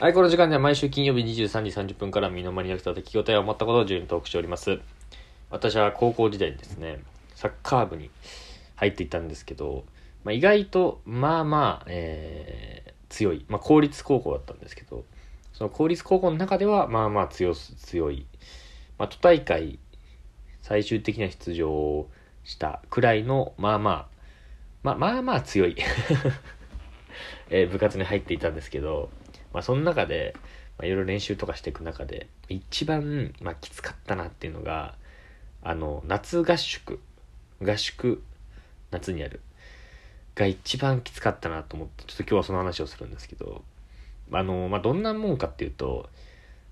はい、この時間では毎週金曜日23時30分から身の回りに起きた出来事や思ったことを順にトークしております。私は高校時代にですね、サッカー部に入っていたんですけど、まあ、意外と、まあまあ、えー強い、まあ、公立高校だったんですけど、その公立高校の中では、まあまあ強す、強い、まあ、都大会最終的な出場をしたくらいの、まあまあ、まあまあまあ強い、えー部活に入っていたんですけど、まあその中で、まあ、いろいろ練習とかしていく中で、一番、まあきつかったなっていうのが、あの、夏合宿、合宿、夏にやる、が一番きつかったなと思って、ちょっと今日はその話をするんですけど、あの、まあどんなもんかっていうと、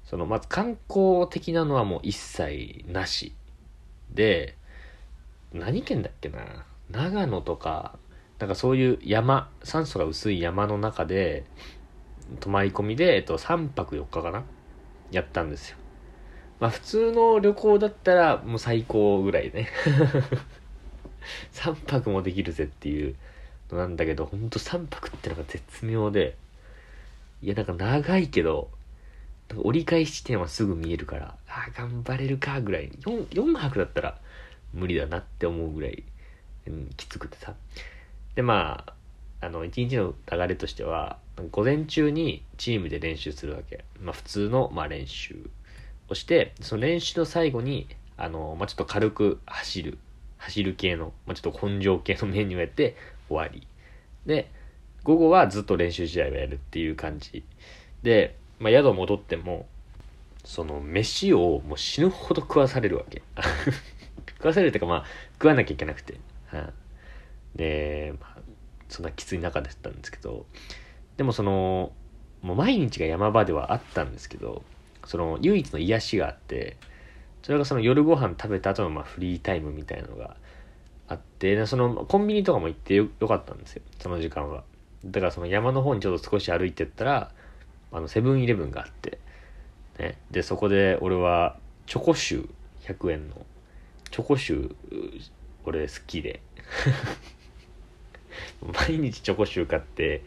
その、まず観光的なのはもう一切なし。で、何県だっけな？長野とか、なんかそういう山、酸素が薄い山の中で、泊まり込みで、えっと、3泊4日かな？やったんですよ。まあ普通の旅行だったらもう最高ぐらいね。3泊もできるぜっていうのなんだけど、ほんと3泊ってのが絶妙で、いやなんか長いけど、折り返し地点はすぐ見えるから、ああ、頑張れるかぐらい。4, 4泊だったら無理だなって思うぐらい、うん、きつくてさ。で、まあ、あの、一日の流れとしては、午前中にチームで練習するわけ。まあ、普通の、まあ、練習をして、その練習の最後に、あの、まあ、ちょっと軽く走る、走る系の、まあ、ちょっと根性系のメニューをやって終わり。で、午後はずっと練習試合をやるっていう感じ。で、まあ、宿戻っても、その、飯をもう死ぬほど食わされるわけ。食わされるっていうか、まあ、食わなきゃいけなくて。はい、で、まあ、そんなきつい中だったんですけど、でもその、もう毎日が山場ではあったんですけど、その唯一の癒しがあって、それがその夜ご飯食べた後のまあフリータイムみたいなのがあって、そのコンビニとかも行ってよよかったんですよ、その時間は。だからその山の方にちょっと少し歩いてったら、あのセブンイレブンがあって、ね、で、そこで俺はチョコシュー100円の、チョコシュー俺好きで、毎日チョコシュー買って、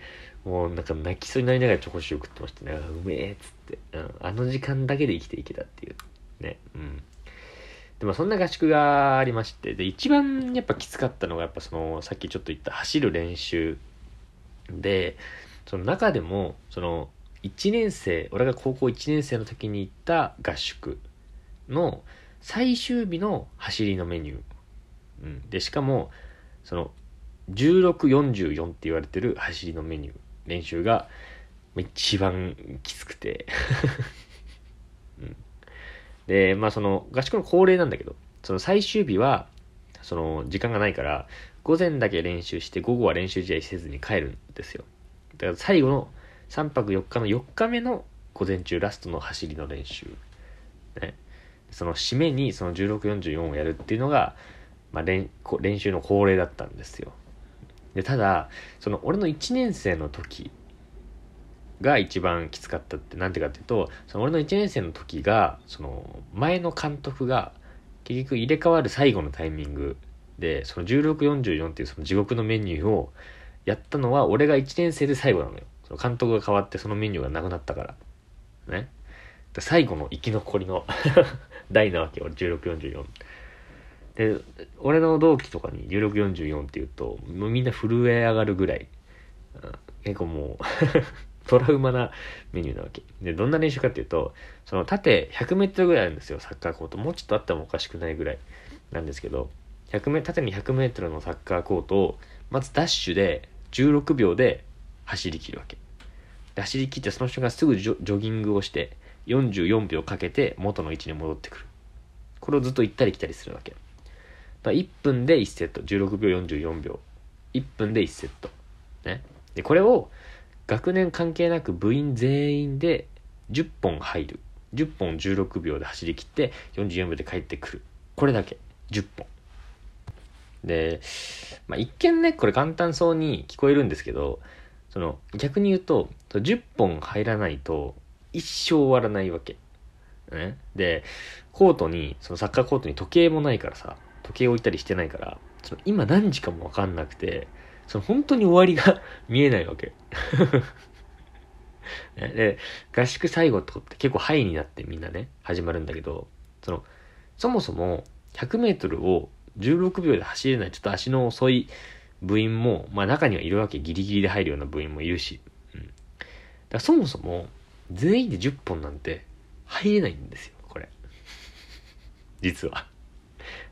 もうなんか泣きそうになりながらチョコシュー食ってましたね。うめえっつって、うん。あの時間だけで生きていけたっていう。ね。うん。でもそんな合宿がありまして、で、一番やっぱきつかったのがやっぱその、さっきちょっと言った走る練習で、その中でも、その、1年生、俺が高校1年生の時に行った合宿の最終日の走りのメニュー。うん。で、しかも、その、1644って言われてる走りのメニュー練習が一番きつくて、うん、でまあその合宿の恒例なんだけどその最終日はその時間がないから午前だけ練習して午後は練習試合せずに帰るんですよ。だから最後の3泊4日の4日目の午前中ラストの走りの練習、ね、その締めにその1644をやるっていうのが、まあ、練練習の恒例だったんですよ。でただその俺の1年生の時が一番きつかったってなんてかっていうとその俺の1年生の時がその前の監督が結局入れ替わる最後のタイミングでその1644っていうその地獄のメニューをやったのは俺が1年生で最後なのよ。その監督が変わってそのメニューがなくなったから。ね。最後の生き残りの 代なわけよ1644で俺の同期とかに1644って言うともうみんな震え上がるぐらい、結構もう トラウマなメニューなわけ。でどんな練習かっていうとその縦 100m ぐらいあるんですよサッカーコート。もうちょっとあってもおかしくないぐらいなんですけど100縦に 100m のサッカーコートをまずダッシュで16秒で走り切るわけ。走り切ってその人がすぐジョギングをして44秒かけて元の位置に戻ってくる。これをずっと行ったり来たりするわけ。1分で1セット。16秒44秒。1分で1セット。ね。でこれを学年関係なく部員全員で10本入る。10本16秒で走り切って44秒で帰ってくる。これだけ。10本。で、まあ、一見ねこれ簡単そうに聞こえるんですけどその逆に言うと10本入らないと一生終わらないわけ、ね、でコートにそのサッカーコートに時計もないからさ。時計置いたりしてないからその今何時かも分かんなくてその本当に終わりが 見えないわけ ねで、合宿最後とかって結構ハイになってみんなね、始まるんだけど、その、そもそも100メートルを16秒で走れないちょっと足の遅い部員も、まあ中にはいるわけ、ギリギリで入るような部員もいるし、うん。だからそもそも、全員で10本なんて入れないんですよ、これ。実は。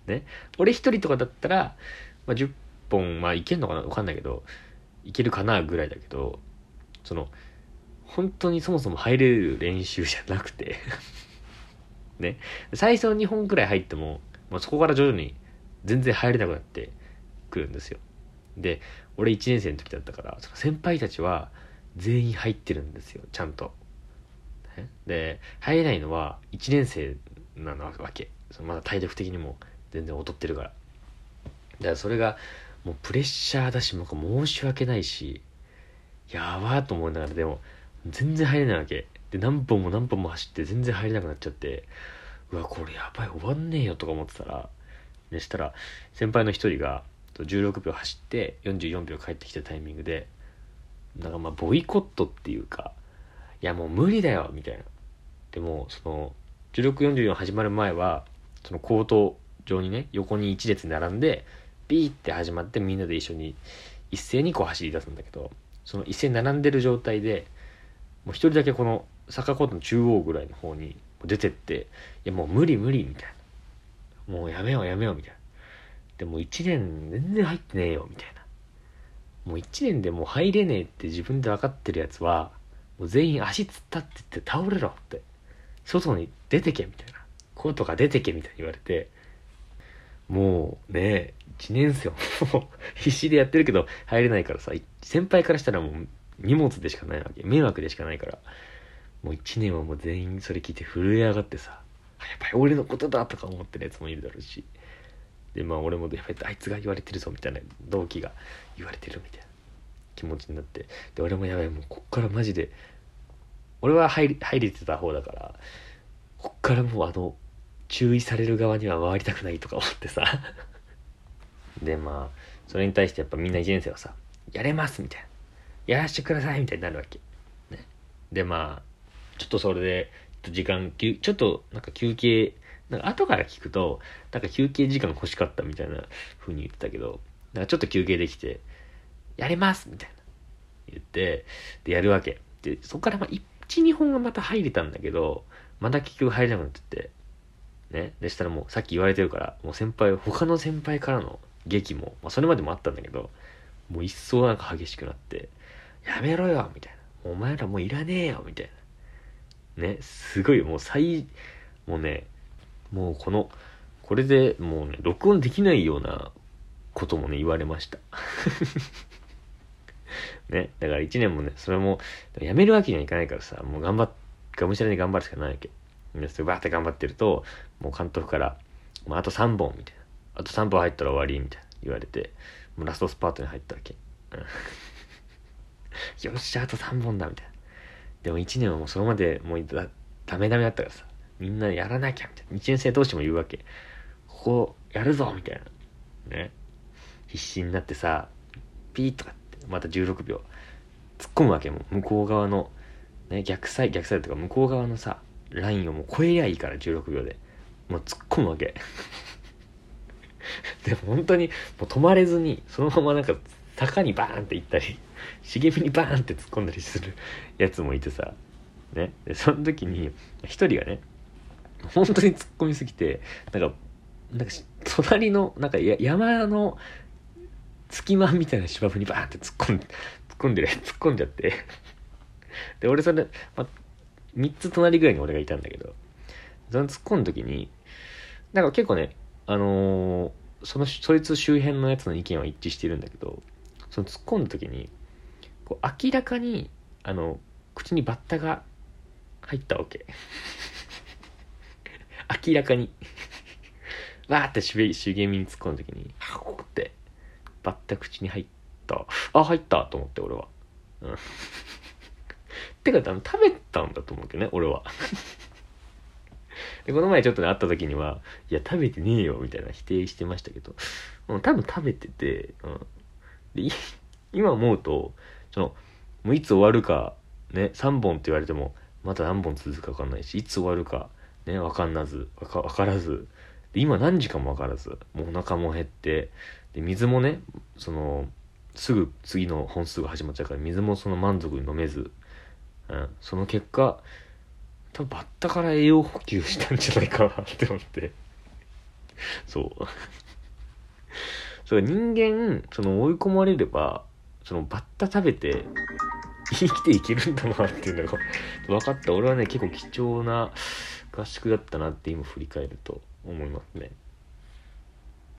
ね。俺一人とかだったら、まあ、10本、まあいけんのかな？わかんないけど、いけるかなぐらいだけど、その、本当にそもそも入れる練習じゃなくて ね。最初2本くらい入っても、まあ、そこから徐々に全然入れなくなってくるんですよ。で、俺1年生の時だったから、その先輩たちは全員入ってるんですよ、ちゃんと。で、入れないのは1年生なわけ。そのまだ体力的にも全然劣ってるから。だからそれがもうプレッシャーだし、なんか申し訳ないし、やばーと思いながらでも、全然入れないわけ。で、何本も何本も走って全然入れなくなっちゃって、うわ、これやばい、終わんねえよとか思ってたら、でしたら、先輩の一人が、16秒走って44秒帰ってきたタイミングで、なんかまあ、ボイコットっていうか、いやもう無理だよ、みたいな。でも、その、16、44始まる前は、そのコート上にね、横に一列並んで、ビーって始まってみんなで一緒に一斉にこう走り出すんだけど、その一斉に並んでる状態で、もう一人だけこのサッカーコートの中央ぐらいの方に出てって、いやもう無理無理みたいな。もうやめようやめようみたいな。でも1年全然入ってねえよみたいな。もう1年でもう入れねえって自分で分かってるやつは、もう全員足つったって言って倒れろって。外に出てけみたいな。コートが出てけみたいに言われて、もうね、1年生はもう 必死でやってるけど入れないからさ、先輩からしたらもう荷物でしかないわけ。迷惑でしかないから。もう1年はもう全員それ聞いて震え上がってさ、やっぱり俺のことだとか思ってるやつもいるだろうし。で、まあ俺もやっぱりあいつが言われてるぞみたいな、同期が言われてるみたいな気持ちになって。で、俺もやばい、もうこっからマジで、俺は入り入れてた方だから、こっからもうあの、注意される側には回りたくないとか思ってさ。でまあそれに対してやっぱみんな1年生はさ「やれます」みたいな「やらしてください」みたいになるわけ、ね、でまあちょっとそれで時間ちょっとなんか休憩なんか後から聞くとなんか休憩時間欲しかったみたいな風に言ってたけどなんかちょっと休憩できて「やれます」みたいな。言ってでやるわけ。でそこからまあ12本はまた入れたんだけどまた結局入れなくなっちゃって。ね。でしたらもうさっき言われてるから、もう先輩、他の先輩からの劇も、まあそれまでもあったんだけど、もう一層なんか激しくなって、やめろよみたいな。お前らもういらねえよみたいな。ね。すごい、もう最、もうね、もうこの、これでもうね、録音できないようなこともね、言われました。ね。だから一年もね、それも、やめるわけにはいかないからさ、もう頑張っ、がむしゃらに頑張るしかないわけ。それバーって頑張ってると、もう監督から、もうあと3本みたいな。あと3本入ったら終わりみたいな言われて、もうラストスパートに入ったわけ。よっしゃ、あと3本だみたいな。でも1年はもうそれまでもうダダメダメだったからさ、みんなやらなきゃみたいな。1年生同士も言うわけ。ここやるぞみたいな。ね。必死になってさ、ピーとかって、また16秒突っ込むわけも向こう側の、ね、逆サイ、逆サイドとか向こう側のさ、ラインをもう超えりゃいいから16秒で。もう突っ込むわけ。でも本当にもう止まれずにそのままなんか坂にバーンって行ったり茂みにバーンって突っ込んだりするやつもいてさ。ね。でその時に一人がね本当に突っ込みすぎてなんかなんか隣のなんか山の隙間みたいな芝生にバーンって突っ込んで突っ込んでる突っ込んじゃって。で俺それ、まあ、3つ隣ぐらいに俺がいたんだけど、その突っ込む時に、なんか結構ね、あのー、その、そいつ周辺のやつの意見は一致してるんだけど、その突っ込んだ時に、こう明らかに、あの、口にバッタが入ったわけ。明らかにわーって茂みに突っ込んだ時に、はこって、バッタ口に入った。あ、入ったと思って俺は。うんてか多分食べたんだと思うけどね、俺は。で、この前ちょっとね、会った時には、いや、食べてねえよ、みたいな否定してましたけど、うん、多分食べてて、うん。で、今思うと、その、もういつ終わるかね3本って言われてもまだ何本続くか分かんないしいつ終わるかね分かんなず分か分からずで今何時かも分からずもうお腹も減ってで水もねそのすぐ次の本数が始まっちゃうから水もその満足に飲めず、うん、その結果多分バッタから栄養補給したんじゃないかなって思って。そう。それ人間その追い込まれればそのバッタ食べて生きていけるんだなっていうのが分かった。俺はね結構貴重な合宿だったなって今振り返ると思いますね。